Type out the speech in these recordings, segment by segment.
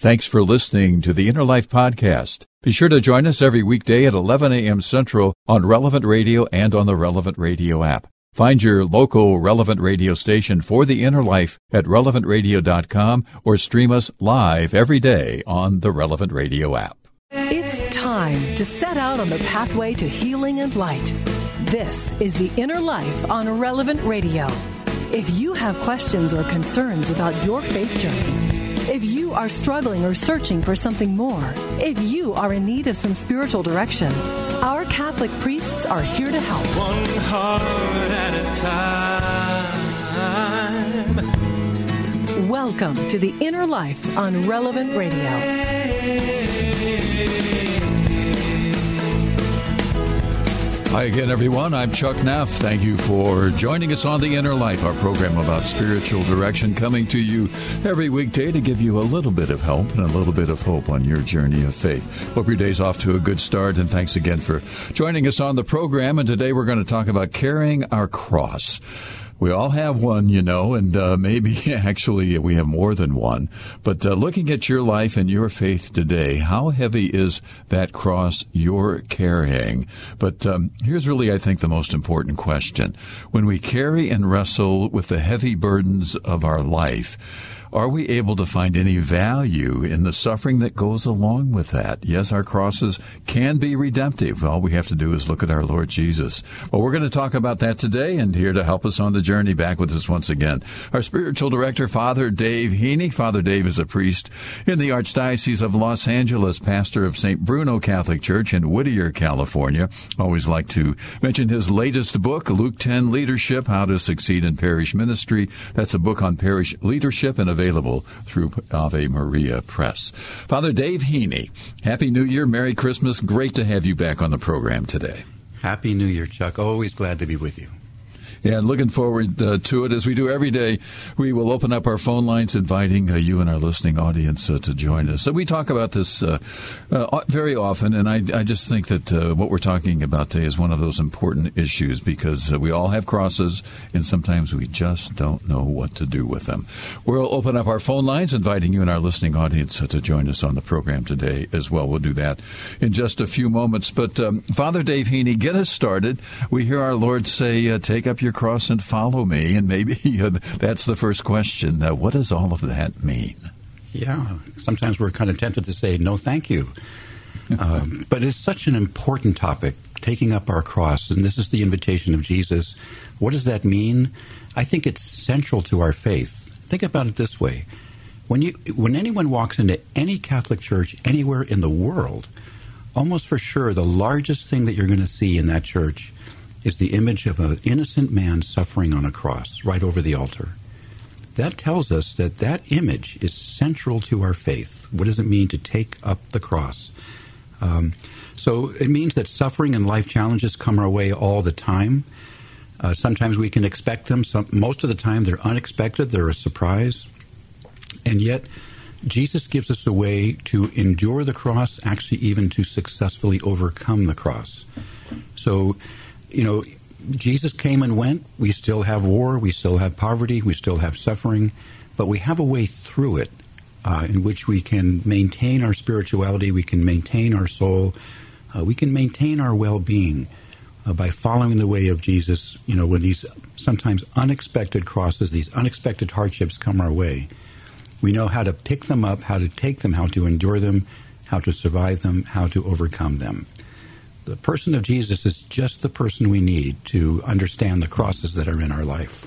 Thanks for listening to the Inner Life Podcast. Be sure to join us every weekday at 11 a.m. Central on Relevant Radio and on the Relevant Radio app. Find your local Relevant Radio station for the Inner Life at relevantradio.com or stream us live every day on the Relevant Radio app. It's time to set out on the pathway to healing and light. This is the Inner Life on Relevant Radio. If you have questions or concerns about your faith journey, if you are struggling or searching for something more, if you are in need of some spiritual direction, our Catholic priests are here to help. One heart at a time. Welcome to the Inner Life on Relevant Radio. Hi again, everyone. I'm Chuck Neff. Thank you for joining us on The Inner Life, our program about spiritual direction, coming to you every weekday to give you a little bit of help and a little bit of hope on your journey of faith. Hope your day's off to a good start, and thanks again for joining us on the program. And today we're going to talk about carrying our cross. We all have one, you know, and uh, maybe actually we have more than one. But uh, looking at your life and your faith today, how heavy is that cross you're carrying? But um, here's really, I think, the most important question. When we carry and wrestle with the heavy burdens of our life, are we able to find any value in the suffering that goes along with that? Yes, our crosses can be redemptive. All we have to do is look at our Lord Jesus. Well, we're going to talk about that today, and here to help us on the journey back with us once again, our spiritual director, Father Dave Heney. Father Dave is a priest in the Archdiocese of Los Angeles, pastor of St. Bruno Catholic Church in Whittier, California. Always like to mention his latest book, Luke 10 Leadership, How to Succeed in Parish Ministry. That's a book on parish leadership and available through Ave Maria Press. Father Dave Heney, Happy New Year, Merry Christmas. Great to have you back on the program today. Happy New Year, Chuck. Always glad to be with you. Yeah, looking forward uh, to it as we do every day. We will open up our phone lines, inviting uh, you and our listening audience uh, to join us. So we talk about this uh, uh, very often, and I, I just think that uh, what we're talking about today is one of those important issues because we all have crosses, and sometimes we just don't know what to do with them. We'll open up our phone lines, inviting you and our listening audience to join us on the program today as well. We'll do that in just a few moments. But um, Father Dave Heney, get us started. We hear our Lord say, "Take up your." Your cross and follow me. And maybe that's the first question. Uh, what does all of that mean? Yeah, sometimes we're kind of tempted to say, no, thank you. um, but it's such an important topic, taking up our cross. And this is the invitation of Jesus. What does that mean? I think it's central to our faith. Think about it this way. When, you, when anyone walks into any Catholic church anywhere in the world, almost for sure the largest thing that you're going to see in that church is the image of an innocent man suffering on a cross right over the altar. That tells us that that image is central to our faith. What does it mean to take up the cross? Um, so it means that suffering and life challenges come our way all the time. Uh, sometimes we can expect them. Some, most of the time, they're unexpected. They're a surprise. And yet, Jesus gives us a way to endure the cross, actually, even to successfully overcome the cross. So you know, Jesus came and went. We still have war. We still have poverty. We still have suffering. But we have a way through it uh, in which we can maintain our spirituality. We can maintain our soul. Uh, we can maintain our well being uh, by following the way of Jesus. You know, when these sometimes unexpected crosses, these unexpected hardships come our way, we know how to pick them up, how to take them, how to endure them, how to survive them, how to overcome them the person of Jesus is just the person we need to understand the crosses that are in our life.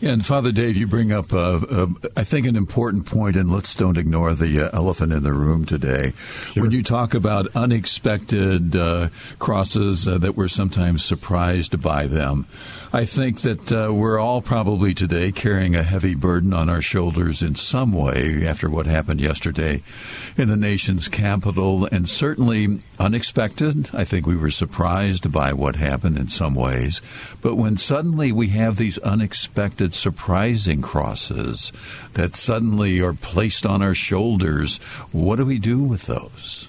Yeah, and Father Dave, you bring up, uh, uh, I think, an important point, and let's don't ignore the uh, elephant in the room today. Sure. When you talk about unexpected uh, crosses uh, that we're sometimes surprised by them, I think that uh, we're all probably today carrying a heavy burden on our shoulders in some way after what happened yesterday in the nation's capital, and certainly unexpected. I think we were surprised by what happened in some ways. But when suddenly we have these unexpected, surprising crosses that suddenly are placed on our shoulders, what do we do with those?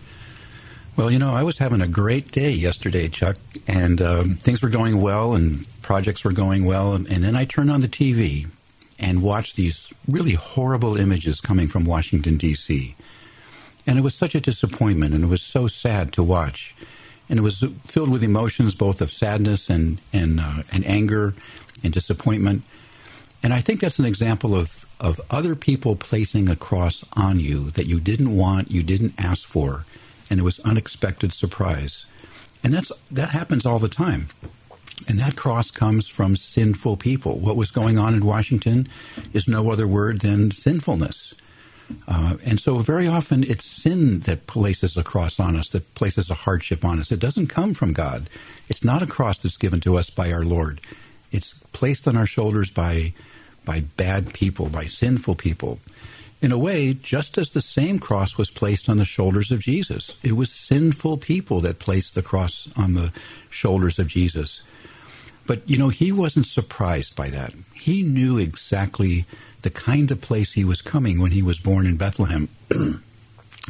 Well, you know, I was having a great day yesterday, Chuck, and um, things were going well, and projects were going well, and, and then I turned on the TV, and watched these really horrible images coming from Washington, D.C. And it was such a disappointment, and it was so sad to watch. And it was filled with emotions both of sadness and, and, uh, and anger and disappointment. And I think that's an example of, of other people placing a cross on you that you didn't want, you didn't ask for, and it was unexpected surprise. And that's that happens all the time. And that cross comes from sinful people. What was going on in Washington is no other word than sinfulness. Uh, and so, very often, it's sin that places a cross on us, that places a hardship on us. It doesn't come from God. It's not a cross that's given to us by our Lord. It's placed on our shoulders by by bad people, by sinful people. In a way, just as the same cross was placed on the shoulders of Jesus, it was sinful people that placed the cross on the shoulders of Jesus. But, you know, he wasn't surprised by that. He knew exactly the kind of place he was coming when he was born in Bethlehem. you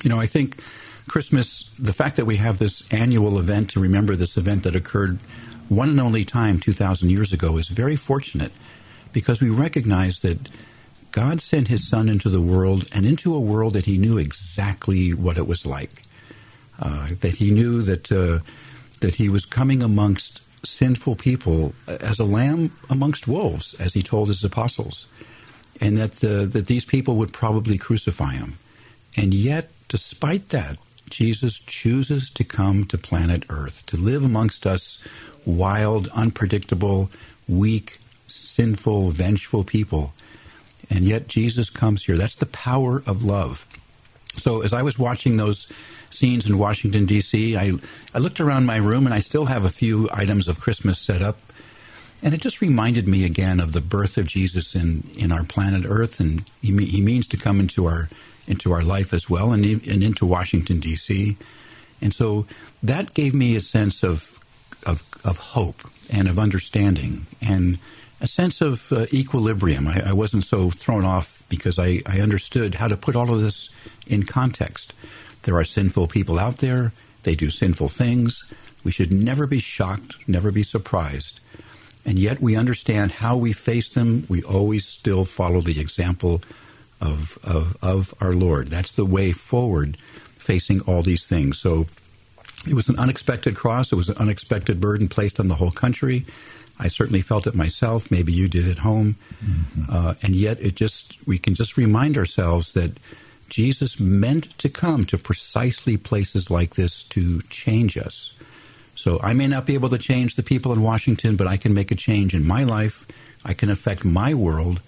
know, I think Christmas, the fact that we have this annual event to remember this event that occurred one and only time 2,000 years ago is very fortunate because we recognize that God sent his son into the world and into a world that he knew exactly what it was like. Uh, that he knew that uh, that he was coming amongst sinful people as a lamb amongst wolves, as he told his apostles, and that uh, that these people would probably crucify him. And yet, despite that, Jesus chooses to come to planet Earth to live amongst us, wild, unpredictable, weak, sinful, vengeful people. And yet Jesus comes here. That's the power of love. So as I was watching those scenes in Washington, D.C., I, I looked around my room and I still have a few items of Christmas set up. And it just reminded me again of the birth of Jesus in, in our planet Earth. And he, he means to come into our, into our life as well and, and into Washington, D.C. And so that gave me a sense of, of, of hope and of understanding. And a sense of uh, equilibrium. I, I, wasn't so thrown off because I, I understood how to put all of this in context. There are sinful people out there, they do sinful things. We should never be shocked, never be surprised. And yet we understand how we face them. We always still follow the example of, of, of our Lord. That's the way forward facing all these things. So it was an unexpected cross. It was an unexpected burden placed on the whole country. I certainly felt it myself. Maybe you did at home. Mm-hmm. Uh, and yet, it just we can just remind ourselves that Jesus meant to come to precisely places like this to change us. So I may not be able to change the people in Washington, but I can make a change in my life. I can affect my world.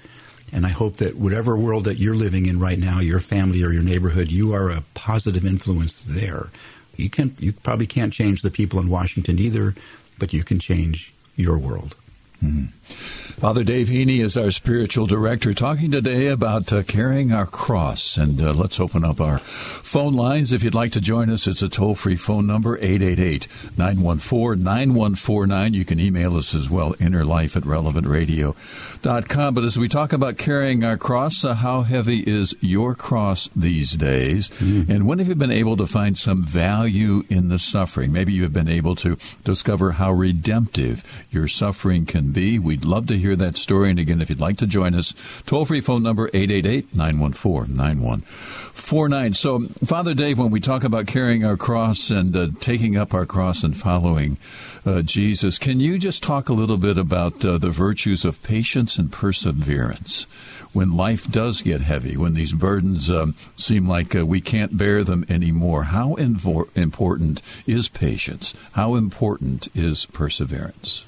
And I hope that whatever world that you're living in right now, your family or your neighborhood, you are a positive influence there. You can you probably can't change the people in Washington either, but you can change your world. Mm-hmm. Father Dave Heney is our spiritual director, talking today about uh, carrying our cross. And uh, let's open up our phone lines. If you'd like to join us, it's a toll free phone number, 888 914 9149. You can email us as well, innerlife at relevantradio.com. But as we talk about carrying our cross, uh, how heavy is your cross these days? Mm-hmm. And when have you been able to find some value in the suffering? Maybe you have been able to discover how redemptive your suffering can be. We'd love to hear that story. And again, if you'd like to join us, toll free phone number 888 914 9149. So, Father Dave, when we talk about carrying our cross and uh, taking up our cross and following uh, Jesus, can you just talk a little bit about uh, the virtues of patience and perseverance? When life does get heavy, when these burdens um, seem like uh, we can't bear them anymore, how invo- important is patience? How important is perseverance?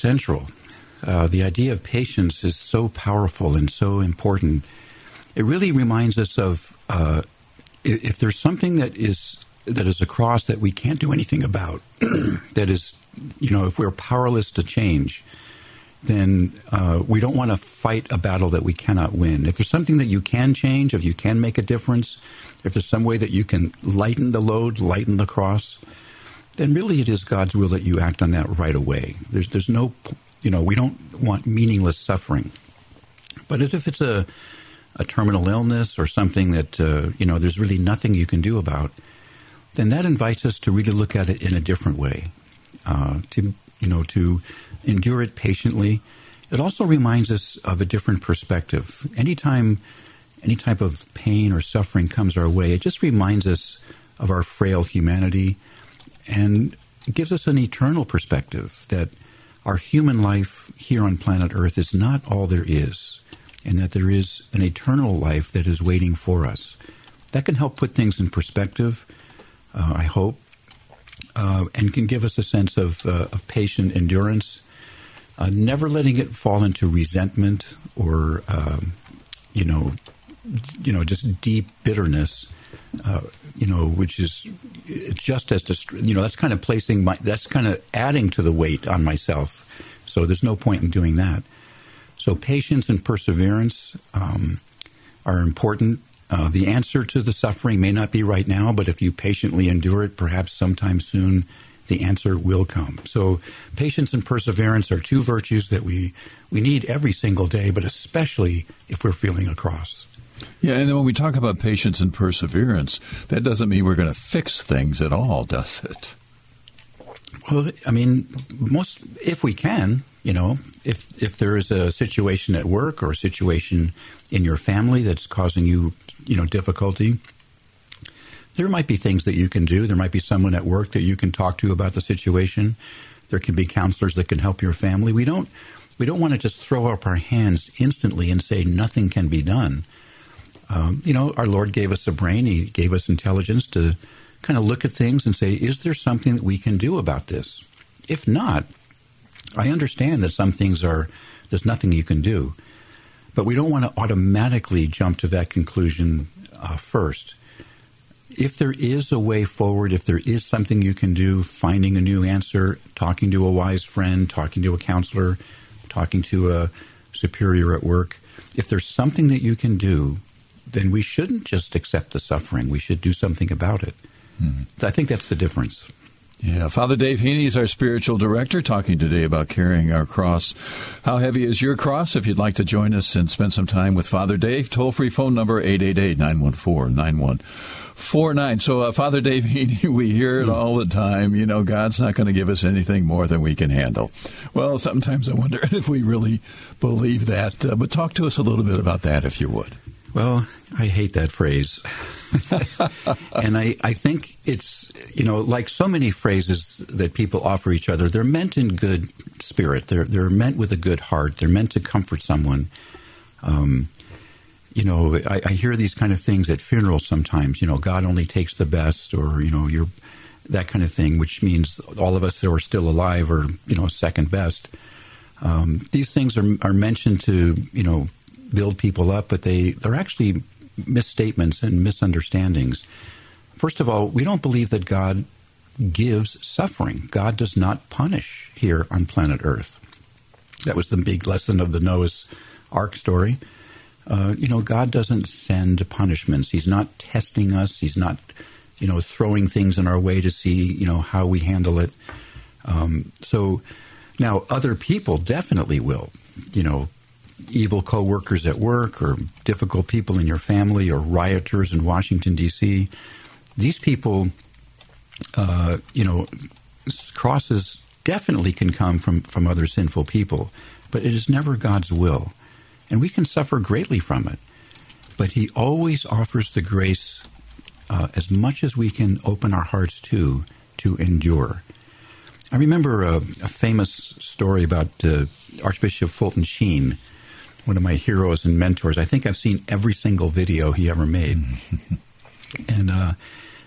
Central. Uh, the idea of patience is so powerful and so important. It really reminds us of uh, if there's something that is that is a cross that we can't do anything about, that is, you know, if we're powerless to change, then uh, we don't want to fight a battle that we cannot win. If there's something that you can change, if you can make a difference, if there's some way that you can lighten the load, lighten the cross, then really it is God's will that you act on that right away. There's, there's no, you know, we don't want meaningless suffering. But if it's a, a terminal illness or something that, uh, you know, there's really nothing you can do about, then that invites us to really look at it in a different way. Uh, to, you know, to endure it patiently it also reminds us of a different perspective. Anytime any type of pain or suffering comes our way, it just reminds us of our frail humanity and gives us an eternal perspective that our human life here on planet Earth is not all there is, and that there is an eternal life that is waiting for us. That can help put things in perspective, uh, I hope, uh, and can give us a sense of, uh, of patient endurance, uh, never letting it fall into resentment or, um, you know, you know, just deep bitterness. Uh, you know, which is just as dist- you know, that's kind of placing my, that's kind of adding to the weight on myself. So there's no point in doing that. So patience and perseverance um, are important. Uh, the answer to the suffering may not be right now, but if you patiently endure it, perhaps sometime soon the answer will come. So patience and perseverance are two virtues that we we need every single day, but especially if we're feeling a cross. Yeah, and then when we talk about patience and perseverance, that doesn't mean we're going to fix things at all, does it? Well, I mean, most if we can, you know, if if there is a situation at work or a situation in your family that's causing you, you know, difficulty, there might be things that you can do. There might be someone at work that you can talk to about the situation. There can be counselors that can help your family. We don't we don't want to just throw up our hands instantly and say nothing can be done. Um, you know, our Lord gave us a brain. He gave us intelligence to kind of look at things and say, is there something that we can do about this? If not, I understand that some things are, there's nothing you can do. But we don't want to automatically jump to that conclusion uh, first. If there is a way forward, if there is something you can do, finding a new answer, talking to a wise friend, talking to a counselor, talking to a superior at work, if there's something that you can do, then we shouldn't just accept the suffering. We should do something about it. Mm-hmm. I think that's the difference. Yeah, Father Dave Heney is our spiritual director, talking today about carrying our cross. How heavy is your cross? If you'd like to join us and spend some time with Father Dave, toll free phone number 888 914 9149. So, uh, Father Dave Heney, we hear it all the time. You know, God's not going to give us anything more than we can handle. Well, sometimes I wonder if we really believe that. Uh, but talk to us a little bit about that, if you would. Well, I hate that phrase. and I, I think it's, you know, like so many phrases that people offer each other, they're meant in good spirit. They're, they're meant with a good heart. They're meant to comfort someone. Um, you know, I, I hear these kind of things at funerals sometimes, you know, God only takes the best or, you know, you're that kind of thing, which means all of us who are still alive are, you know, second best. Um, these things are, are mentioned to, you know, build people up, but they, they're actually misstatements and misunderstandings. First of all, we don't believe that God gives suffering. God does not punish here on planet Earth. That was the big lesson of the Noah's Ark story. Uh, you know, God doesn't send punishments. He's not testing us. He's not, you know, throwing things in our way to see, you know, how we handle it. Um, so now other people definitely will, you know, evil coworkers at work or difficult people in your family or rioters in Washington D.C. These people, uh, you know, crosses definitely can come from from other sinful people, but it is never God's will, and we can suffer greatly from it. But He always offers the grace uh, as much as we can open our hearts to to endure. I remember a, a famous story about uh, Archbishop Fulton Sheen one of my heroes and mentors. I think I've seen every single video he ever made. and, uh,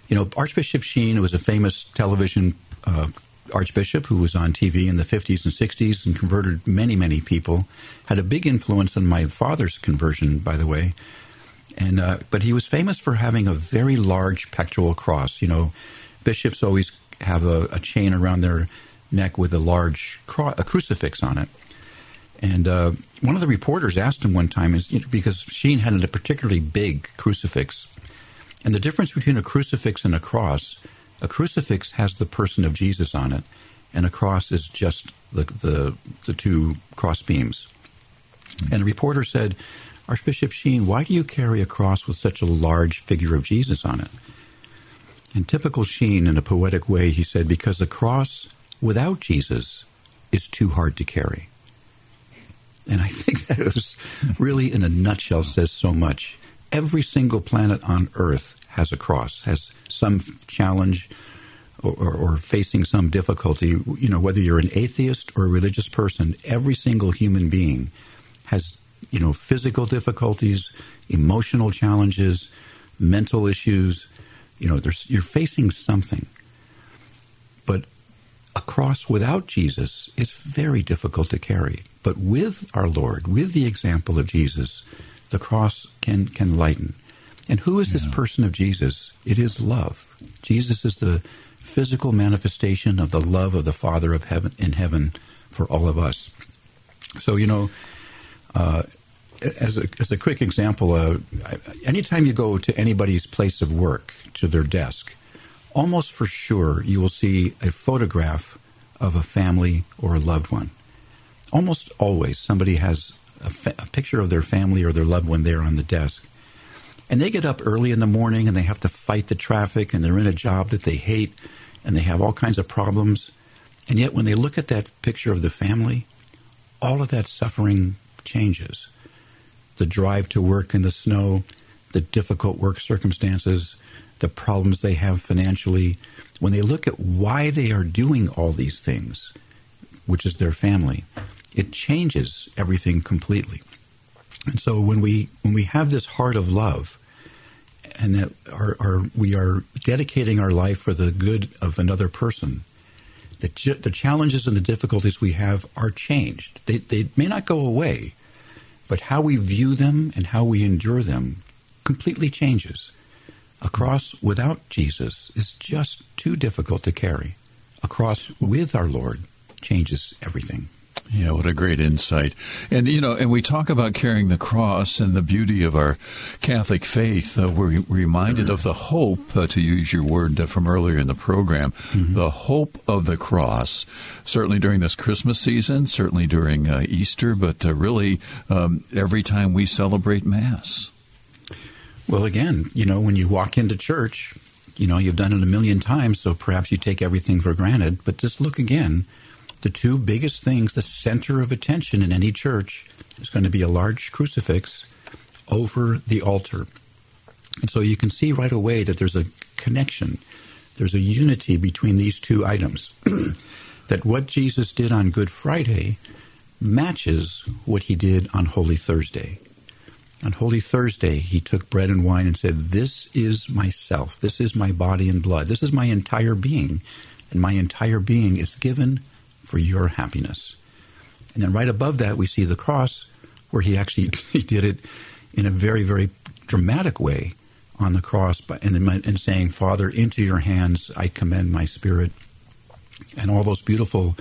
you know, Archbishop Sheen was a famous television uh, archbishop who was on TV in the 50s and 60s and converted many, many people. Had a big influence on my father's conversion, by the way. And uh, but he was famous for having a very large pectoral cross. You know, bishops always have a, a chain around their neck with a large a crucifix on it. And uh, one of the reporters asked him one time, is you know, because Sheen had a particularly big crucifix, and the difference between a crucifix and a cross, a crucifix has the person of Jesus on it, and a cross is just the the, the two cross beams. And the reporter said, Archbishop Sheen, why do you carry a cross with such a large figure of Jesus on it? In typical Sheen, in a poetic way, he said, because a cross without Jesus is too hard to carry. And I think that it was really, in a nutshell, says so much. Every single planet on Earth has a cross, has some challenge or, or, or, facing some difficulty. You know, whether you're an atheist or a religious person, every single human being has, you know, physical difficulties, emotional challenges, mental issues. You know, you're facing something. But a cross without Jesus is very difficult to carry. But with our Lord, with the example of Jesus, the cross can, can lighten. And who is yeah. this person of Jesus? It is love. Jesus is the physical manifestation of the love of the Father of heaven in heaven for all of us. So, you know, uh, as a, as a quick example, uh, anytime you go to anybody's place of work, to their desk, almost for sure you will see a photograph of a family or a loved one. Almost always somebody has a, fa- a picture of their family or their loved one there on the desk. And they get up early in the morning and they have to fight the traffic and they're in a job that they hate and they have all kinds of problems. And yet, when they look at that picture of the family, all of that suffering changes. The drive to work in the snow, the difficult work circumstances, the problems they have financially, when they look at why they are doing all these things, which is their family, it changes everything completely. And so when we when we have this heart of love, and that are, are we are dedicating our life for the good of another person, the the challenges and the difficulties we have are changed. They they may not go away, but how we view them and how we endure them completely changes. A cross without Jesus is just too difficult to carry. A cross with our Lord changes everything. Yeah, what a great insight. And, you know, and we talk about carrying the cross and the beauty of our Catholic faith. Uh, we're reminded of the hope, uh, to use your word uh, from earlier in the program, mm-hmm. the hope of the cross. Certainly during this Christmas season, certainly during uh, Easter, but uh, really um, every time we celebrate Mass. Well, again, you know, when you walk into church, you know, you've done it a million times, so perhaps you take everything for granted. But just look again. The two biggest things, the center of attention in any church, is going to be a large crucifix over the altar. And so you can see right away that there's a connection, there's a unity between these two items. that what Jesus did on Good Friday matches what he did on Holy Thursday. On Holy Thursday, he took bread and wine and said, This is myself. This is my body and blood. This is my entire being. And my entire being is given for your happiness. And then right above that, we see the cross, where he actually he did it in a very, very dramatic way on the cross and, and saying, Father, into your hands I commend my spirit. And all those beautiful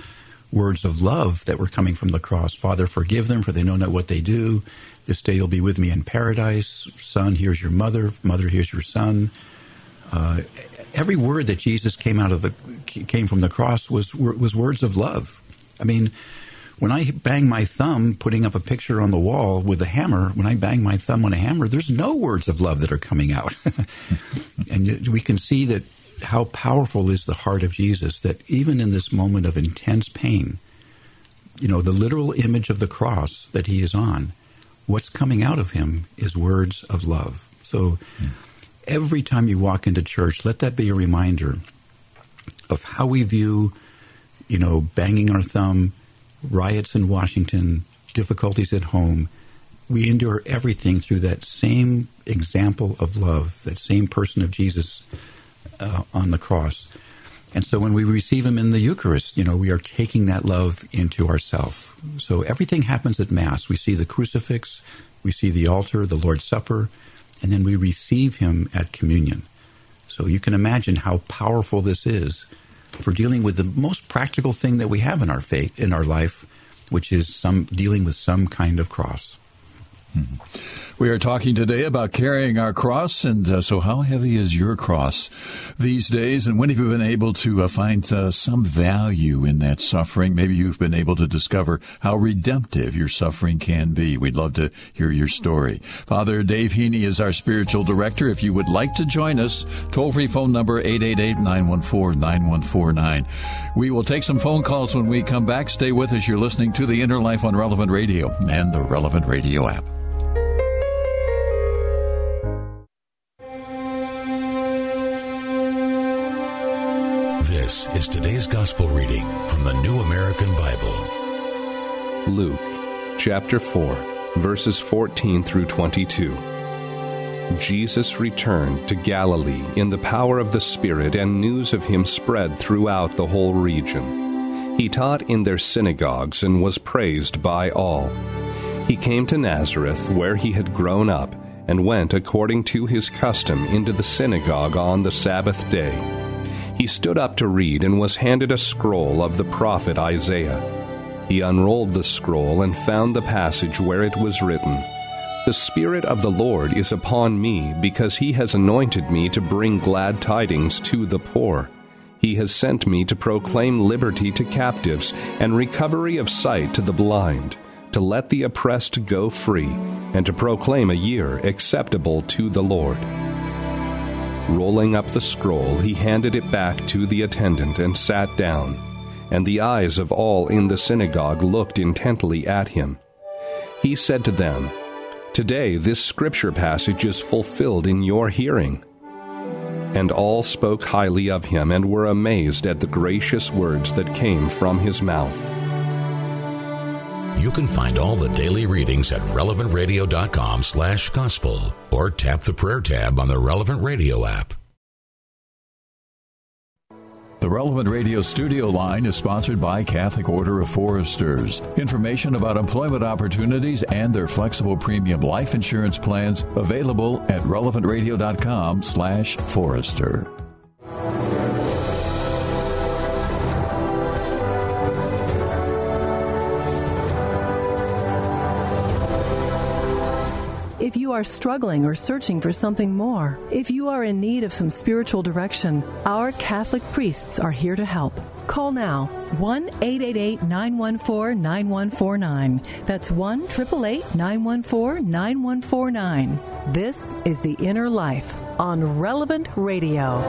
words of love that were coming from the cross. Father, forgive them, for they know not what they do. This day you'll be with me in paradise. Son, here's your mother. Mother, here's your son. Uh, every word that Jesus came out of the came from the cross was was words of love. I mean, when I bang my thumb, putting up a picture on the wall with a hammer, when I bang my thumb on a hammer, there's no words of love that are coming out, and we can see that how powerful is the heart of Jesus. That even in this moment of intense pain, you know, the literal image of the cross that he is on what's coming out of him is words of love. So every time you walk into church, let that be a reminder of how we view, you know, banging our thumb, riots in Washington, difficulties at home. We endure everything through that same example of love, that same person of Jesus uh, on the cross. And so when we receive Him in the Eucharist, you know, we are taking that love into ourself. So everything happens at Mass. We see the crucifix, we see the altar, the Lord's Supper, and then we receive Him at communion. So you can imagine how powerful this is for dealing with the most practical thing that we have in our faith, in our life, which is some dealing with some kind of cross. Mm-hmm. We are talking today about carrying our cross, and uh, so how heavy is your cross these days? And when have you been able to uh, find uh, some value in that suffering? Maybe you've been able to discover how redemptive your suffering can be. We'd love to hear your story. Father Dave Heney is our spiritual director. If you would like to join us, toll free phone number 888 914 9149. We will take some phone calls when we come back. Stay with us. You're listening to the Inner Life on Relevant Radio and the Relevant Radio app. This is today's gospel reading from the New American Bible. Luke chapter 4, verses 14 through 22. Jesus returned to Galilee in the power of the Spirit, and news of him spread throughout the whole region. He taught in their synagogues and was praised by all. He came to Nazareth, where he had grown up, and went according to his custom into the synagogue on the Sabbath day. He stood up to read and was handed a scroll of the prophet Isaiah. He unrolled the scroll and found the passage where it was written, The Spirit of the Lord is upon me, because he has anointed me to bring glad tidings to the poor. He has sent me to proclaim liberty to captives and recovery of sight to the blind, to let the oppressed go free, and to proclaim a year acceptable to the Lord. Rolling up the scroll, he handed it back to the attendant and sat down. And the eyes of all in the synagogue looked intently at him. He said to them, Today this scripture passage is fulfilled in your hearing. And all spoke highly of him and were amazed at the gracious words that came from his mouth. You can find all the daily readings at relevantradio.com slash gospel or tap the prayer tab on the Relevant Radio app. The Relevant Radio studio line is sponsored by Catholic Order of Foresters. Information about employment opportunities and their flexible premium life insurance plans available at relevantradio.com slash forester. If you are struggling or searching for something more, if you are in need of some spiritual direction, our Catholic priests are here to help. Call now 1 888 914 9149. That's 1 888 914 9149. This is The Inner Life on Relevant Radio.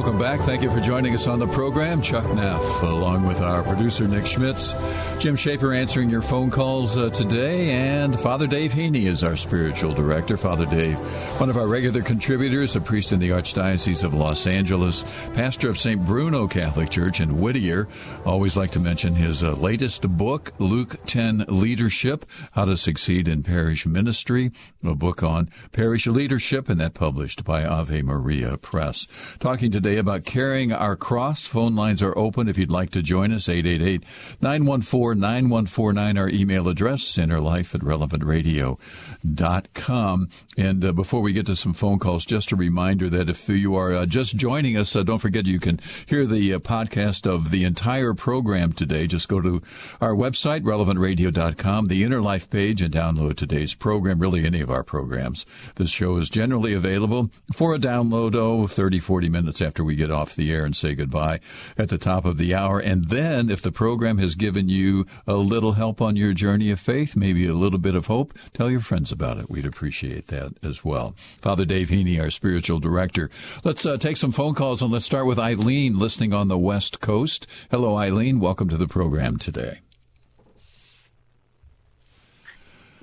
Welcome back. Thank you for joining us on the program. Chuck Neff, along with our producer Nick Schmitz, Jim Shaper answering your phone calls uh, today, and Father Dave Heney is our spiritual director. Father Dave, one of our regular contributors, a priest in the Archdiocese of Los Angeles, pastor of St. Bruno Catholic Church in Whittier. Always like to mention his uh, latest book, Luke 10 Leadership How to Succeed in Parish Ministry, a book on parish leadership, and that published by Ave Maria Press. Talking today about carrying our cross. Phone lines are open if you'd like to join us, 888 914 9149, our email address, innerlife at relevantradio.com. And uh, before we get to some phone calls, just a reminder that if you are uh, just joining us, uh, don't forget you can hear the uh, podcast of the entire program today. Just go to our website, relevantradio.com, the Inner Life page, and download today's program, really any of our programs. This show is generally available for a download, oh, 30, 40 minutes after we get off the air and say goodbye at the top of the hour. And then if the program has given you a little help on your journey of faith, maybe a little bit of hope, tell your friends about it. We'd appreciate that as well. Father Dave Heney, our spiritual director. Let's uh, take some phone calls and let's start with Eileen listening on the West Coast. Hello, Eileen. Welcome to the program today.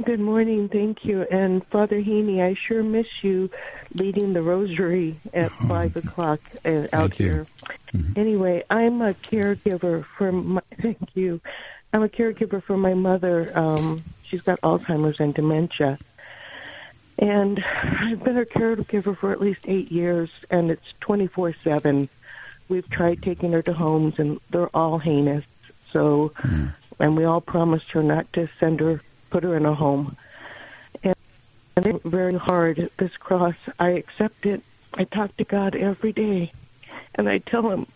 Good morning, thank you. And Father Heney, I sure miss you leading the rosary at five o'clock uh, out here. Mm-hmm. Anyway, I'm a caregiver for my. Thank you. I'm a caregiver for my mother. Um, she's got Alzheimer's and dementia, and I've been her caregiver for at least eight years, and it's twenty four seven. We've tried taking her to homes, and they're all heinous. So, mm. and we all promised her not to send her put her in a home. And, and it's very hard. This cross, I accept it. I talk to God every day, and I tell Him.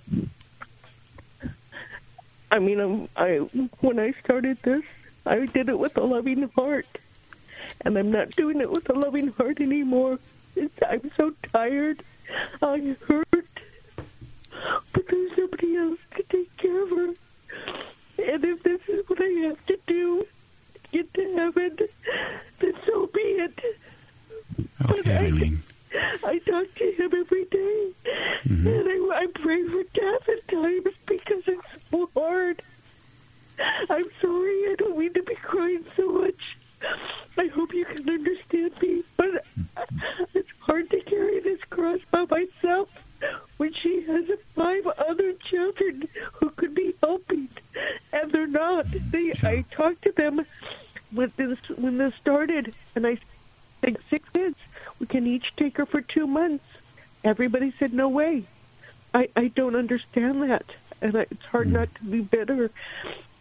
I mean, I'm, I when I started this, I did it with a loving heart, and I'm not doing it with a loving heart anymore. It's, I'm so tired. I'm hurt, but there's nobody else to take care of her. And if this is what I have to do to get to heaven, then so be it. Okay, Eileen. I talk to him every day, mm-hmm. and I, I pray for death at times because it's so hard. I'm sorry, I don't mean to be crying so much. I hope you can understand me, but it's hard to carry this cross by myself when she has five other children who could be helping, and they're not. They, I talked to them when this when this started, and I think six kids. We can each take her for two months. Everybody said no way. I I don't understand that, and I, it's hard mm. not to be bitter.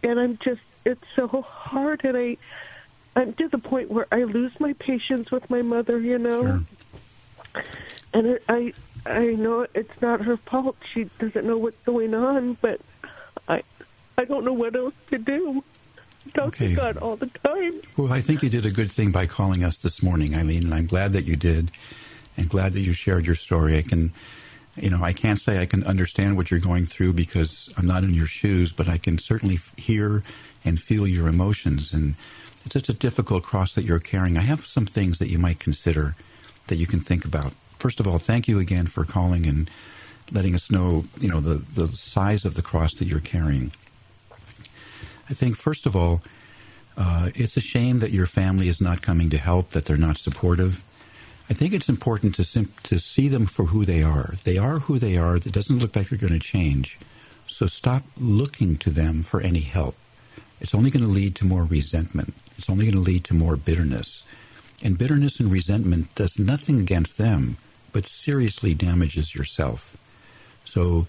And I'm just it's so hard, and I I'm to the point where I lose my patience with my mother. You know. Sure. And I I know it's not her fault. She doesn't know what's going on, but I I don't know what else to do. Talk okay. to God all the time. Well, I think you did a good thing by calling us this morning, Eileen, and I'm glad that you did, and glad that you shared your story. I can, you know, I can't say I can understand what you're going through because I'm not in your shoes, but I can certainly hear and feel your emotions, and it's just a difficult cross that you're carrying. I have some things that you might consider that you can think about first of all, thank you again for calling and letting us know, you know, the, the size of the cross that you're carrying. I think, first of all, uh, it's a shame that your family is not coming to help, that they're not supportive. I think it's important to sim- to see them for who they are. They are who they are. It doesn't look like they're going to change. So stop looking to them for any help. It's only going to lead to more resentment. It's only going to lead to more bitterness. And bitterness and resentment does nothing against them but seriously damages yourself. So,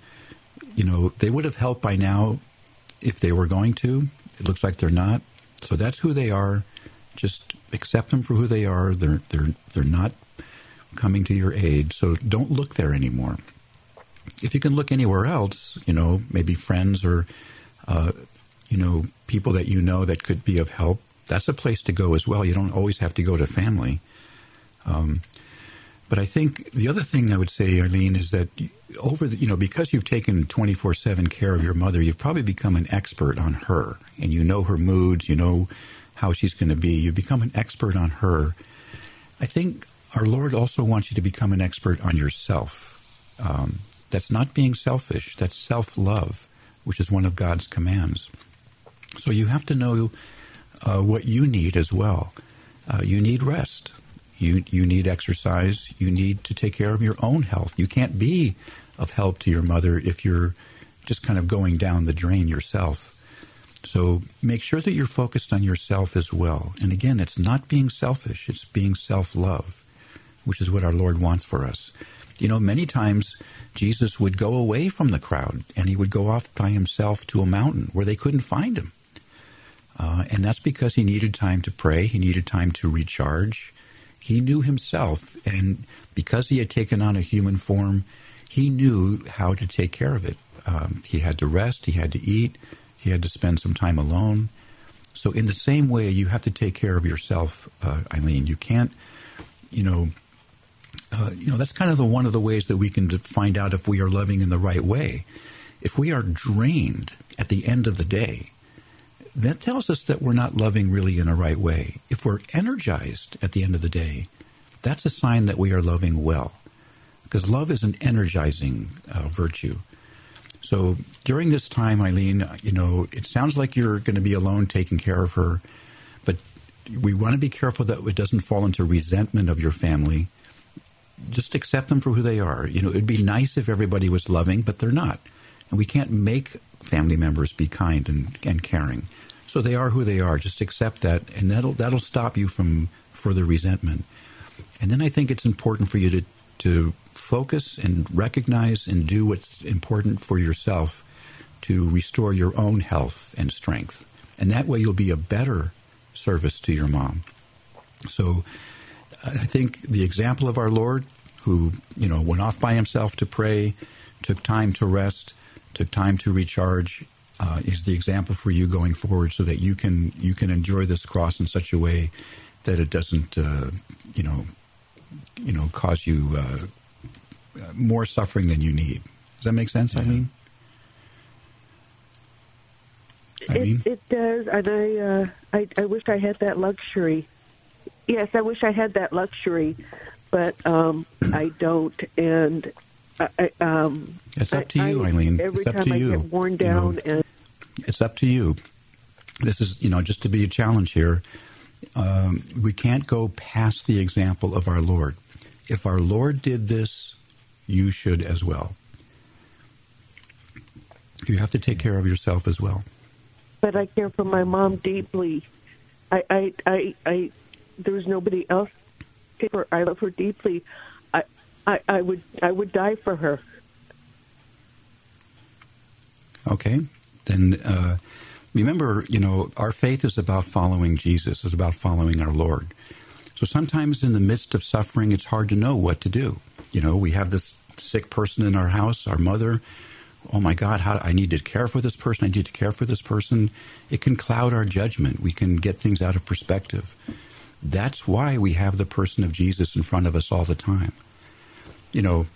you know, they would have helped by now if they were going to. It looks like they're not. So that's who they are. Just accept them for who they are. They're they're they're not coming to your aid. So don't look there anymore. If you can look anywhere else, you know, maybe friends or uh, you know people that you know that could be of help. That's a place to go as well. You don't always have to go to family. Um, but I think the other thing I would say, Arlene, is that over the, you know, because you've taken 24 7 care of your mother, you've probably become an expert on her and you know her moods, you know how she's going to be. You become an expert on her. I think our Lord also wants you to become an expert on yourself. Um, that's not being selfish, that's self love, which is one of God's commands. So you have to know uh, what you need as well. Uh, you need rest. You, you need exercise. You need to take care of your own health. You can't be of help to your mother if you're just kind of going down the drain yourself. So make sure that you're focused on yourself as well. And again, it's not being selfish, it's being self love, which is what our Lord wants for us. You know, many times Jesus would go away from the crowd and he would go off by himself to a mountain where they couldn't find him. Uh, and that's because he needed time to pray, he needed time to recharge, he knew himself, and because he had taken on a human form, he knew how to take care of it. Um, he had to rest, he had to eat, he had to spend some time alone. So, in the same way, you have to take care of yourself, uh, Eileen. You can't, you know, uh, you know that's kind of the one of the ways that we can find out if we are loving in the right way. If we are drained at the end of the day, that tells us that we're not loving really in a right way. If we're energized at the end of the day, that's a sign that we are loving well. Because love is an energizing uh, virtue. So during this time, Eileen, you know, it sounds like you're going to be alone taking care of her, but we want to be careful that it doesn't fall into resentment of your family. Just accept them for who they are. You know, it'd be nice if everybody was loving, but they're not. And we can't make family members be kind and, and caring. So they are who they are. Just accept that, and that'll that'll stop you from further resentment. And then I think it's important for you to to focus and recognize and do what's important for yourself to restore your own health and strength. And that way you'll be a better service to your mom. So I think the example of our Lord who, you know, went off by himself to pray, took time to rest, took time to recharge, uh, is the example for you going forward, so that you can you can enjoy this cross in such a way that it doesn't, uh, you know, you know, cause you uh, more suffering than you need. Does that make sense, Eileen? It, it, does, and I, uh, I, I wish I had that luxury. Yes, I wish I had that luxury, but um, I don't. And I, um, it's up to you, I, Eileen. Every it's up time to I you. get worn down, you know, and it's up to you. This is, you know, just to be a challenge here. Um, we can't go past the example of our Lord. If our Lord did this, you should as well. You have to take care of yourself as well. But I care for my mom deeply. I, I, I, I there's nobody else. I love her deeply. I, I, would, I would die for her. Okay, then uh, remember, you know, our faith is about following Jesus. It's about following our Lord. So sometimes in the midst of suffering, it's hard to know what to do. You know, we have this sick person in our house, our mother. Oh my God, how I need to care for this person. I need to care for this person. It can cloud our judgment. We can get things out of perspective. That's why we have the person of Jesus in front of us all the time. You know,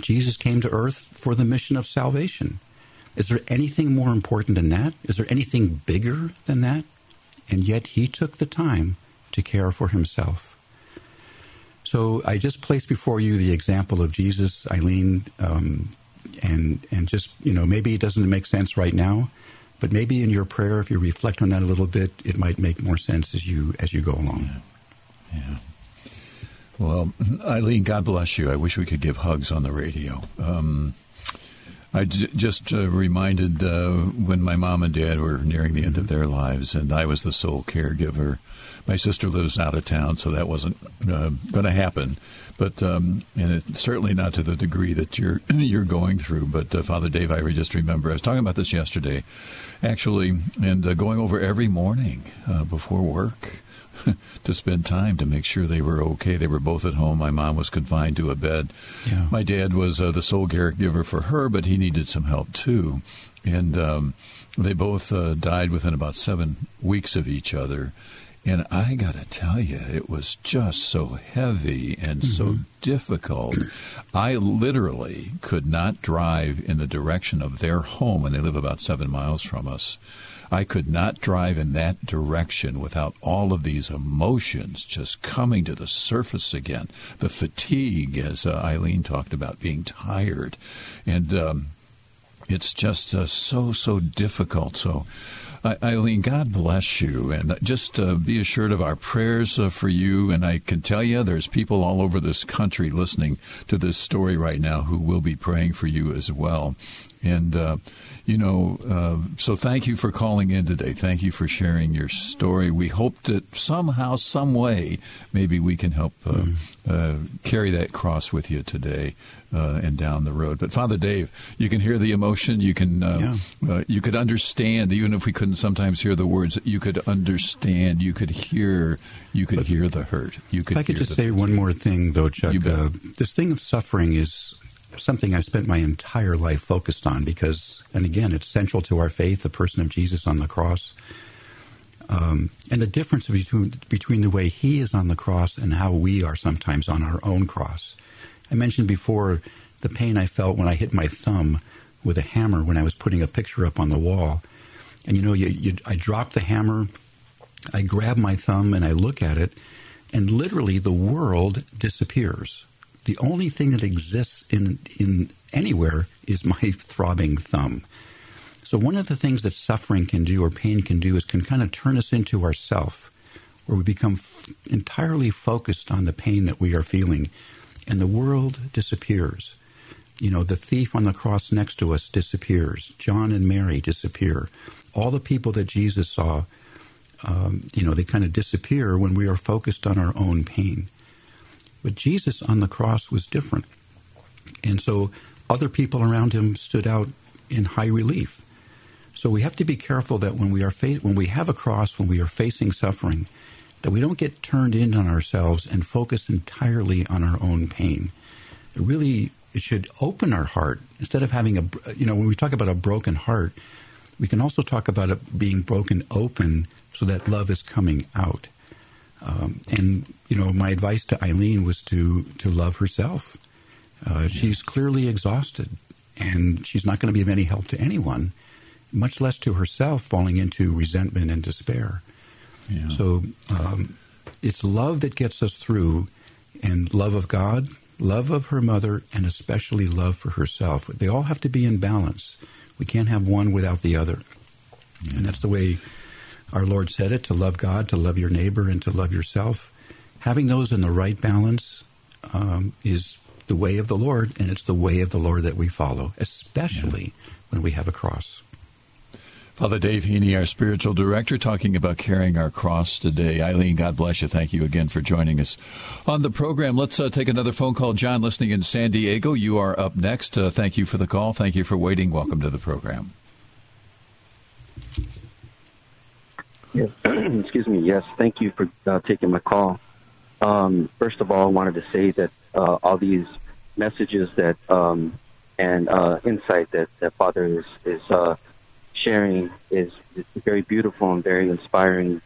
Jesus came to earth for the mission of salvation. Is there anything more important than that? Is there anything bigger than that? And yet he took the time to care for himself. So I just placed before you the example of Jesus, Eileen, um, and and just you know maybe it doesn't make sense right now, but maybe in your prayer, if you reflect on that a little bit, it might make more sense as you as you go along. Yeah. yeah. Well, Eileen, God bless you. I wish we could give hugs on the radio. Um, I j- just uh, reminded uh, when my mom and dad were nearing the end of their lives, and I was the sole caregiver. My sister lives out of town, so that wasn't uh, going to happen. But um, and it, certainly not to the degree that you're you're going through. But uh, Father Dave, I just remember I was talking about this yesterday, actually, and uh, going over every morning uh, before work. to spend time to make sure they were okay. They were both at home. My mom was confined to a bed. Yeah. My dad was uh, the sole caregiver for her, but he needed some help too. And um, they both uh, died within about seven weeks of each other. And I got to tell you, it was just so heavy and mm-hmm. so difficult. I literally could not drive in the direction of their home, and they live about seven miles from us. I could not drive in that direction without all of these emotions just coming to the surface again. The fatigue, as uh, Eileen talked about, being tired. And um, it's just uh, so, so difficult. So, Eileen, God bless you, and just uh, be assured of our prayers uh, for you. And I can tell you, there's people all over this country listening to this story right now who will be praying for you as well. And uh, you know, uh, so thank you for calling in today. Thank you for sharing your story. We hope that somehow, some way, maybe we can help uh, mm. uh, carry that cross with you today uh, and down the road. But Father Dave, you can hear the emotion. You can uh, yeah. Uh, you could understand, even if we couldn't sometimes hear the words. You could understand. You could hear. You could but hear the hurt. You could. If I could just say one more thing, though, Chuck. this thing of suffering is something I spent my entire life focused on because, and again, it's central to our faith, the person of Jesus on the cross. Um, and the difference between, between the way he is on the cross and how we are sometimes on our own cross. I mentioned before the pain I felt when I hit my thumb with a hammer when I was putting a picture up on the wall. And you know, you, you, I drop the hammer, I grab my thumb, and I look at it, and literally the world disappears the only thing that exists in in anywhere is my throbbing thumb. So one of the things that suffering can do or pain can do is can kind of turn us into ourself, where we become f- entirely focused on the pain that we are feeling, and the world disappears. You know, the thief on the cross next to us disappears. John and Mary disappear. All the people that Jesus saw, um, you know, they kind of disappear when we are focused on our own pain. But Jesus on the cross was different. And so other people around him stood out in high relief. So we have to be careful that when we are fa- when we have a cross, when we are facing suffering, that we don't get turned in on ourselves and focus entirely on our own pain. It really it should open our heart instead of having a you know when we talk about a broken heart, we can also talk about it being broken open so that love is coming out. Um, and you know, my advice to Eileen was to to love herself. Uh. She's clearly exhausted, and she's not going to be of any help to anyone, much less to herself, falling into resentment and despair. Yeah. So um, it's love that gets us through, and love of God, love of her mother, and especially love for herself. They all have to be in balance. We can't have one without the other. Yeah. And that's the way our Lord said it to love God, to love your neighbor, and to love yourself. Having those in the right balance um, is the way of the Lord, and it's the way of the Lord that we follow, especially yeah. when we have a cross. Father Dave Heney, our spiritual director, talking about carrying our cross today. Eileen, God bless you. Thank you again for joining us on the program. Let's uh, take another phone call. John, listening in San Diego, you are up next. Uh, thank you for the call. Thank you for waiting. Welcome to the program. Yes. Excuse me. Yes, thank you for uh, taking my call. Um, first of all, I wanted to say that uh, all these messages that um, and uh, insight that, that Father is, is uh, sharing is, very beautiful and very inspiring.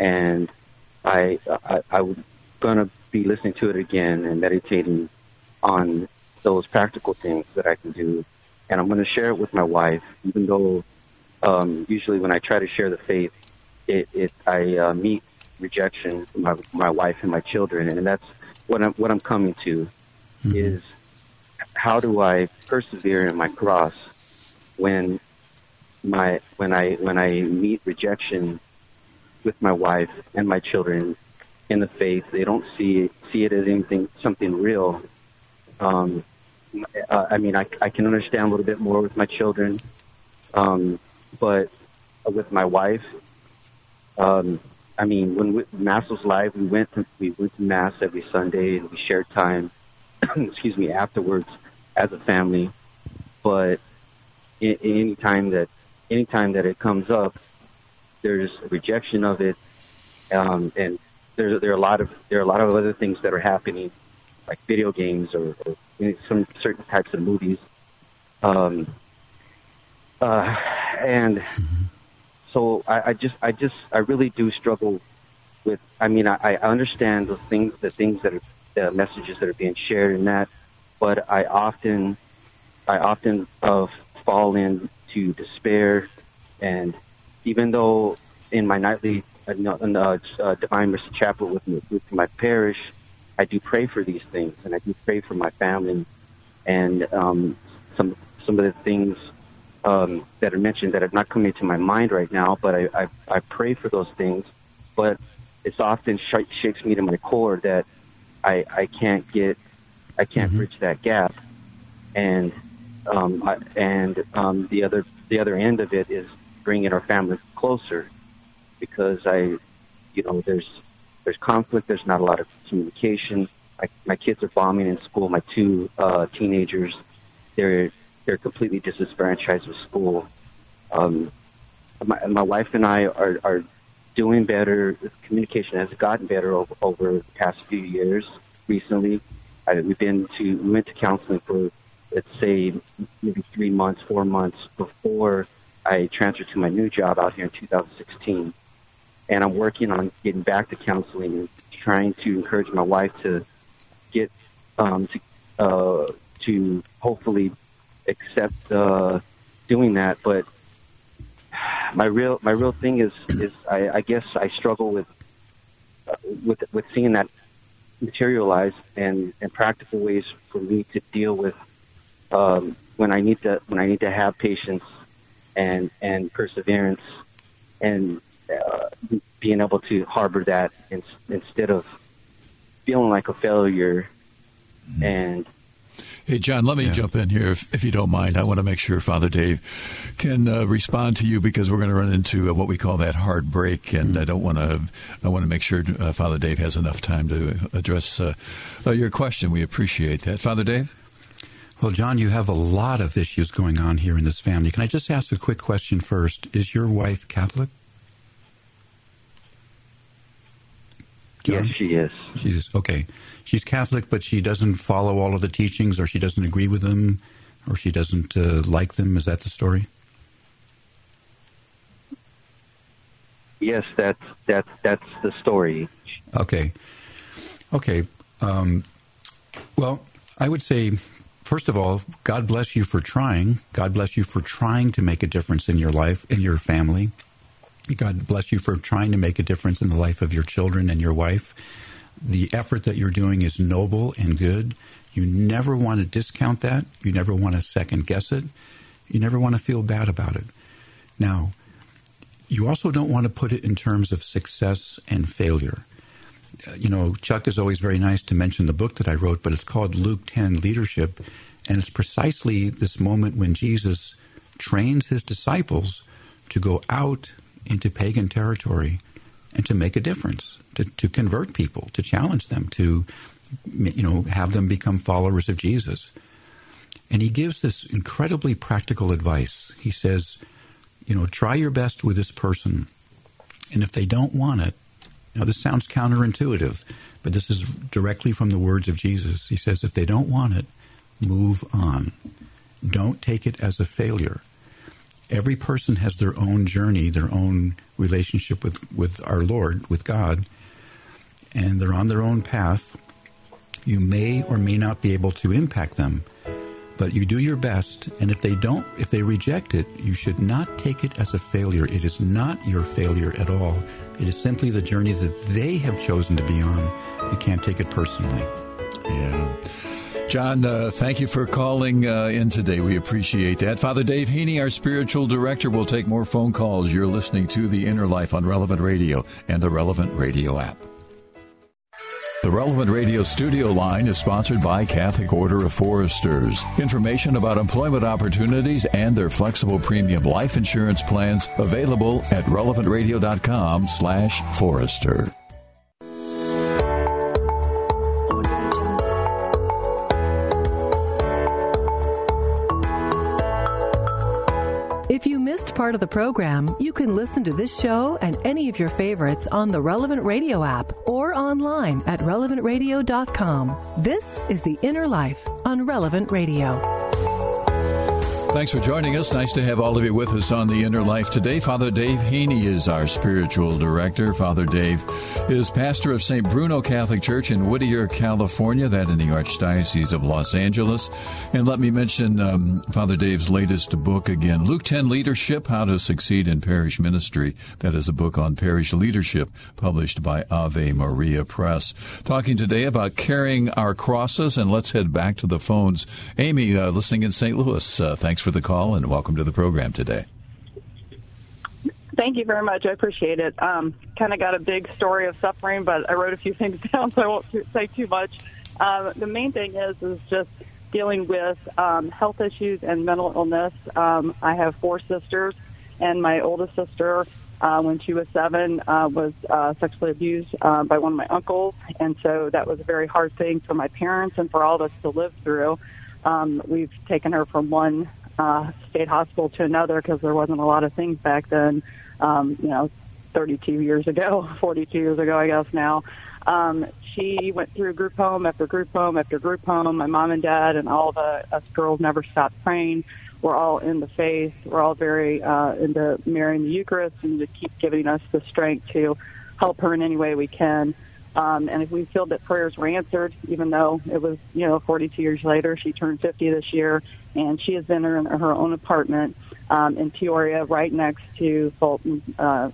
And I, I, I'm going to be listening to it again and meditating on those practical things that I can do. And I'm going to share it with my wife, even though um, usually when I try to share the faith, it, it I uh, meet rejection from my, my wife and my children. And that's what I'm, what I'm coming to mm-hmm. is how do I persevere in my cross when my when I when I meet rejection with my wife and my children in the faith, they don't see see it as anything something real. Um, uh, I mean, I, I can understand a little bit more with my children, um, but with my wife, um, I mean, when we, Mass was live, we went to, we went to Mass every Sunday and we shared time. excuse me, afterwards as a family. But in, in any time that any time that it comes up, there's a rejection of it, um, and there there are a lot of there are a lot of other things that are happening, like video games or, or some certain types of movies, um, uh, and so I, I just I just I really do struggle with. I mean, I, I understand the things the things that are the messages that are being shared in that, but I often I often uh, fall into despair, and even though in my nightly uh, in the uh, Divine Mercy Chapel with, with my parish, I do pray for these things, and I do pray for my family, and um, some some of the things um, that are mentioned that are not coming to my mind right now, but I, I, I pray for those things. But it's often sh- shakes me to my core that I, I can't get, I can't mm-hmm. bridge that gap. And, um, I, and um, the other, the other end of it is bringing our family closer because I, you know, there's, there's conflict. There's not a lot of communication. I, my kids are bombing in school. My two uh, teenagers, they're they're completely disenfranchised with school. Um, my, my wife and I are, are doing better. Communication has gotten better over, over the past few years. Recently, I, we've been to we went to counseling for let's say maybe three months, four months before I transferred to my new job out here in 2016. And I'm working on getting back to counseling and trying to encourage my wife to get um, to uh, to hopefully accept uh, doing that. But my real my real thing is is I, I guess I struggle with uh, with with seeing that materialize and and practical ways for me to deal with um, when I need to when I need to have patience and and perseverance and uh, being able to harbor that in, instead of feeling like a failure mm-hmm. and Hey, John, let me yeah. jump in here if, if, you don't mind. I want to make sure Father Dave can uh, respond to you because we're going to run into uh, what we call that hard break, and mm-hmm. I don't want to. I want to make sure uh, Father Dave has enough time to address uh, uh, your question. We appreciate that, Father Dave. Well, John, you have a lot of issues going on here in this family. Can I just ask a quick question first? Is your wife Catholic? John? Yes, she is. She's okay she's Catholic, but she doesn't follow all of the teachings, or she doesn't agree with them, or she doesn't uh, like them. Is that the story? yes, that's that's that's the story. Okay, okay. Um, well, I would say, first of all, God bless you for trying. God bless you for trying to make a difference in your life, in your family. God bless you for trying to make a difference in the life of your children and your wife. The effort that you're doing is noble and good. You never want to discount that. You never want to second guess it. You never want to feel bad about it. Now, you also don't want to put it in terms of success and failure. Uh, you know, Chuck is always very nice to mention the book that I wrote, but it's called Luke 10 Leadership. And it's precisely this moment when Jesus trains his disciples to go out into pagan territory and to make a difference, to, to convert people, to challenge them, to you know have them become followers of Jesus. And he gives this incredibly practical advice. He says, you know, try your best with this person, and if they don't want it, now this sounds counterintuitive, but this is directly from the words of Jesus. He says, if they don't want it, move on. Don't take it as a failure every person has their own journey, their own relationship with, with our Lord, with God, and they're on their own path. You may or may not be able to impact them, but you do your best. And if they don't, if they reject it, you should not take it as a failure. It is not your failure at all. It is simply the journey that they have chosen to be on. You can't take it personally. Yeah. John, uh, thank you for calling uh, in today. We appreciate that. Father Dave Heney, our spiritual director, will take more phone calls. You're listening to The Inner Life on Relevant Radio and the Relevant Radio app. The Relevant Radio studio line is sponsored by Catholic Order of Foresters. Information about employment opportunities and their flexible premium life insurance plans available at relevantradio.com slash forester. Part of the program, you can listen to this show and any of your favorites on the Relevant Radio app or online at relevantradio.com. This is The Inner Life on Relevant Radio. Thanks for joining us. Nice to have all of you with us on The Inner Life today. Father Dave Heney is our spiritual director. Father Dave is pastor of St. Bruno Catholic Church in Whittier, California, that in the Archdiocese of Los Angeles. And let me mention um, Father Dave's latest book again, Luke 10 Leadership How to Succeed in Parish Ministry. That is a book on parish leadership published by Ave Maria Press. Talking today about carrying our crosses, and let's head back to the phones. Amy, uh, listening in St. Louis, uh, thanks for for the call and welcome to the program today. Thank you very much. I appreciate it. Um, kind of got a big story of suffering, but I wrote a few things down, so I won't say too much. Um, the main thing is is just dealing with um, health issues and mental illness. Um, I have four sisters, and my oldest sister, uh, when she was seven, uh, was uh, sexually abused uh, by one of my uncles, and so that was a very hard thing for my parents and for all of us to live through. Um, we've taken her from one uh, state hospital to another because there wasn't a lot of things back then. Um, you know, 32 years ago, 42 years ago, I guess now. Um, she went through group home after group home after group home. My mom and dad and all the us girls never stopped praying. We're all in the faith. We're all very uh, into marrying the Eucharist and to keep giving us the strength to help her in any way we can. Um, and if we feel that prayers were answered, even though it was, you know, 42 years later, she turned 50 this year, and she has been in her own apartment um, in Peoria, right next to Fulton, uh,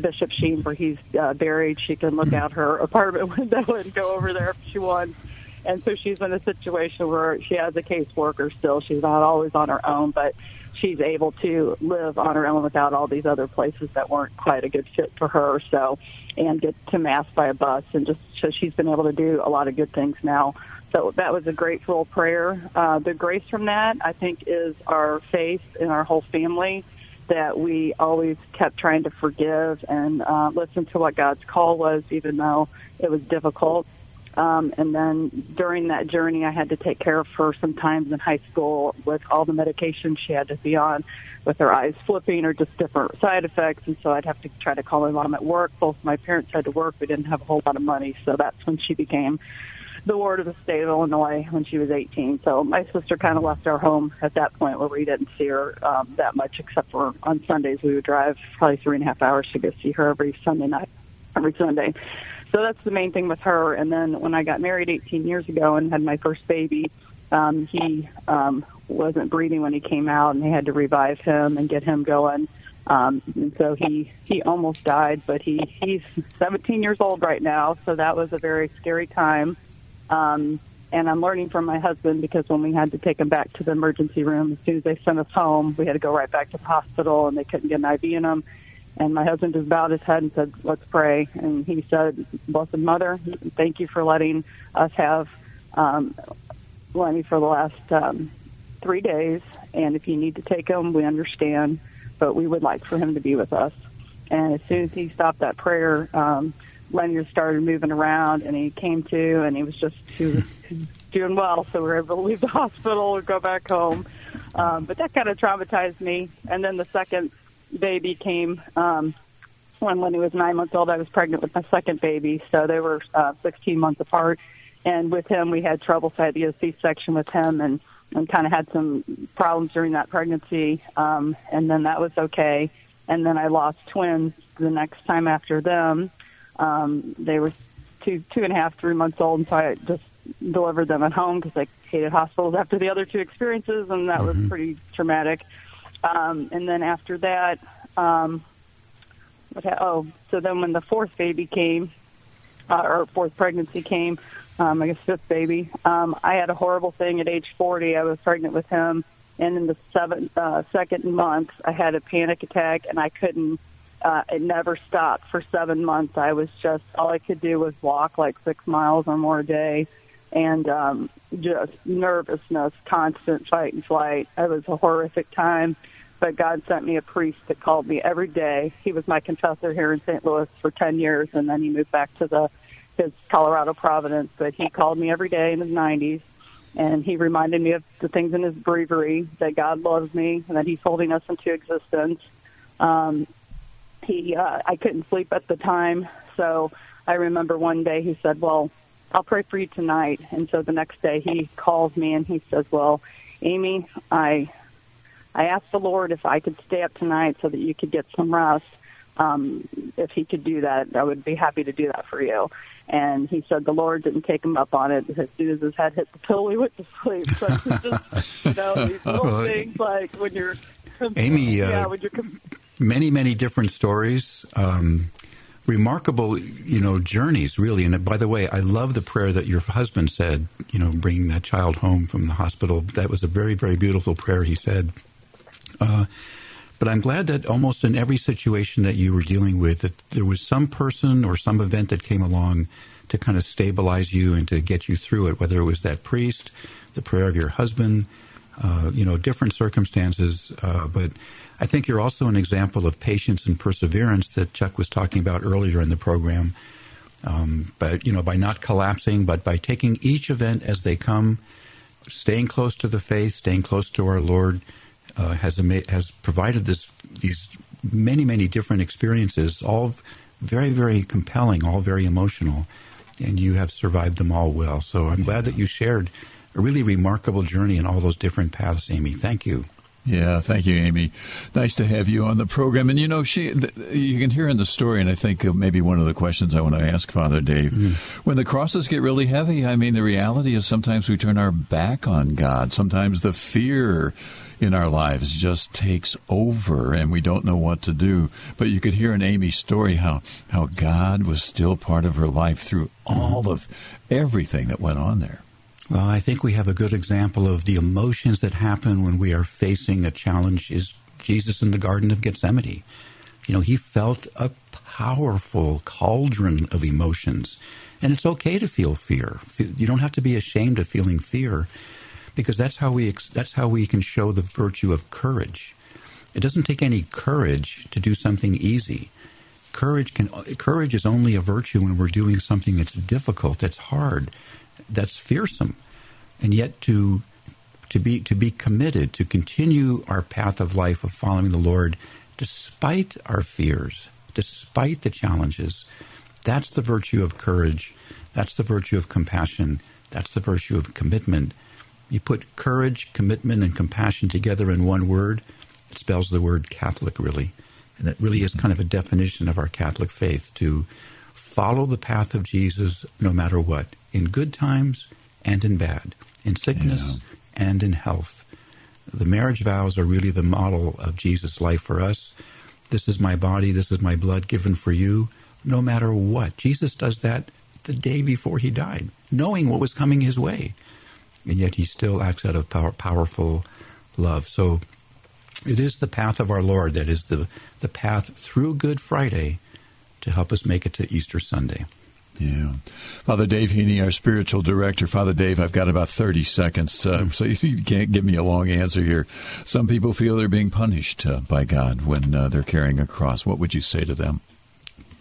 Bishop Sheen, where he's uh, buried. She can look out her apartment window and go over there if she wants. And so she's in a situation where she has a caseworker still. She's not always on her own, but she's able to live on her own without all these other places that weren't quite a good fit for her. So, and get to mass by a bus, and just so she's been able to do a lot of good things now. So that was a grateful prayer. Uh, the grace from that, I think, is our faith in our whole family that we always kept trying to forgive and uh, listen to what God's call was, even though it was difficult. Um, and then during that journey, I had to take care of her sometimes in high school with all the medication she had to be on, with her eyes flipping or just different side effects. And so I'd have to try to call my mom at work. Both my parents had to work. We didn't have a whole lot of money, so that's when she became the ward of the state of Illinois when she was 18. So my sister kind of left our home at that point where we didn't see her um, that much, except for on Sundays we would drive probably three and a half hours to go see her every Sunday night, every Sunday. So that's the main thing with her. And then when I got married 18 years ago and had my first baby, um, he um, wasn't breathing when he came out, and they had to revive him and get him going. Um, and so he he almost died, but he he's 17 years old right now, so that was a very scary time. Um, and I'm learning from my husband because when we had to take him back to the emergency room, as soon as they sent us home, we had to go right back to the hospital, and they couldn't get an IV in him. And my husband just bowed his head and said, "Let's pray." And he said, "Blessed Mother, thank you for letting us have um, Lenny for the last um, three days. And if you need to take him, we understand, but we would like for him to be with us." And as soon as he stopped that prayer, um, Lenny started moving around, and he came to, and he was just he was doing well. So we were able to leave the hospital and go back home. Um, but that kind of traumatized me. And then the second baby came um, when Lenny was nine months old. I was pregnant with my second baby, so they were uh, 16 months apart. And with him, we had trouble. So I had to get a C-section with him, and and kind of had some problems during that pregnancy. Um, and then that was okay. And then I lost twins the next time after them. Um, they were two, two and a half, three months old, and so I just delivered them at home because I hated hospitals after the other two experiences, and that mm-hmm. was pretty traumatic. Um, and then after that, um, okay, oh, so then when the fourth baby came, uh, or fourth pregnancy came, um, I guess fifth baby, um, I had a horrible thing at age 40. I was pregnant with him, and in the seventh, uh, second month, I had a panic attack, and I couldn't. Uh, it never stopped for seven months. I was just all I could do was walk like six miles or more a day, and um, just nervousness, constant fight and flight. It was a horrific time but God sent me a priest that called me every day. He was my confessor here in St. Louis for 10 years, and then he moved back to the his Colorado Providence. But he called me every day in his 90s, and he reminded me of the things in his breviary that God loves me and that He's holding us into existence. Um, he, uh, I couldn't sleep at the time, so I remember one day he said, "Well, I'll pray for you tonight." And so the next day he calls me and he says, "Well, Amy, I I asked the Lord if I could stay up tonight so that you could get some rest. Um, if he could do that, I would be happy to do that for you. And he said the Lord didn't take him up on it. As soon as his head hit the pillow, he went to sleep. So it's just, you know, these little things like when you're, Amy, yeah, uh, when you're, many, many different stories. Um, remarkable, you know, journeys really. And by the way, I love the prayer that your husband said, you know, bringing that child home from the hospital. That was a very, very beautiful prayer he said. Uh, but I'm glad that almost in every situation that you were dealing with, that there was some person or some event that came along to kind of stabilize you and to get you through it. Whether it was that priest, the prayer of your husband, uh, you know, different circumstances. Uh, but I think you're also an example of patience and perseverance that Chuck was talking about earlier in the program. Um, but you know, by not collapsing, but by taking each event as they come, staying close to the faith, staying close to our Lord uh, has has provided this these many many different experiences, all very very compelling, all very emotional, and you have survived them all well. So I'm glad that you shared a really remarkable journey in all those different paths, Amy. Thank you. Yeah, thank you, Amy. Nice to have you on the program. And you know, she you can hear in the story, and I think maybe one of the questions I want to ask Father Dave, mm. when the crosses get really heavy, I mean, the reality is sometimes we turn our back on God. Sometimes the fear in our lives just takes over and we don't know what to do. But you could hear in Amy's story how, how God was still part of her life through all of everything that went on there. Well, I think we have a good example of the emotions that happen when we are facing a challenge is Jesus in the Garden of Gethsemane. You know, he felt a powerful cauldron of emotions. And it's okay to feel fear. You don't have to be ashamed of feeling fear because that's how we that's how we can show the virtue of courage. It doesn't take any courage to do something easy. Courage can courage is only a virtue when we're doing something that's difficult, that's hard, that's fearsome. And yet to to be to be committed to continue our path of life of following the Lord despite our fears, despite the challenges, that's the virtue of courage That's the virtue of compassion. That's the virtue of commitment. You put courage, commitment, and compassion together in one word, it spells the word Catholic, really. And it really is kind of a definition of our Catholic faith to follow the path of Jesus no matter what, in good times and in bad, in sickness yeah. and in health. The marriage vows are really the model of Jesus' life for us. This is my body, this is my blood given for you, no matter what. Jesus does that the day before he died, knowing what was coming his way. And yet he still acts out of power, powerful love. So it is the path of our Lord that is the, the path through Good Friday to help us make it to Easter Sunday. Yeah. Father Dave Heney, our spiritual director. Father Dave, I've got about 30 seconds, uh, mm. so you can't give me a long answer here. Some people feel they're being punished uh, by God when uh, they're carrying a cross. What would you say to them?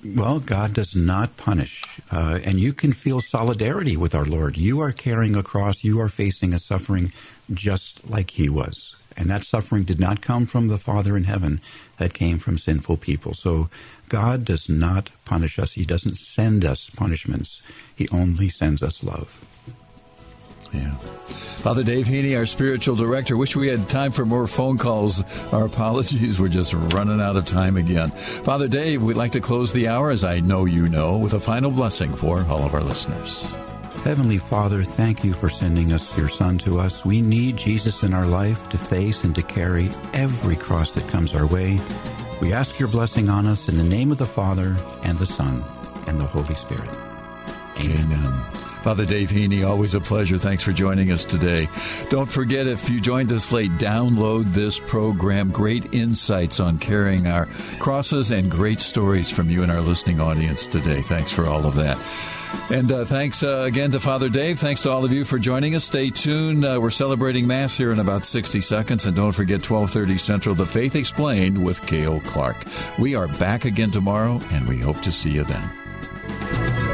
Well, God does not punish. Uh, and you can feel solidarity with our Lord. You are carrying a cross, you are facing a suffering just like He was. And that suffering did not come from the Father in heaven, that came from sinful people. So God does not punish us. He doesn't send us punishments. He only sends us love. Yeah. Father Dave Heney, our spiritual director. Wish we had time for more phone calls. Our apologies. We're just running out of time again. Father Dave, we'd like to close the hour, as I know you know, with a final blessing for all of our listeners. Heavenly Father, thank you for sending us your Son to us. We need Jesus in our life to face and to carry every cross that comes our way. We ask your blessing on us in the name of the Father and the Son and the Holy Spirit. Amen. Amen. Father Dave Heney, always a pleasure. Thanks for joining us today. Don't forget, if you joined us late, download this program. Great insights on carrying our crosses and great stories from you and our listening audience today. Thanks for all of that. And uh, thanks uh, again to Father Dave. Thanks to all of you for joining us. Stay tuned. Uh, we're celebrating Mass here in about 60 seconds. And don't forget 1230 Central, The Faith Explained with Cale Clark. We are back again tomorrow, and we hope to see you then.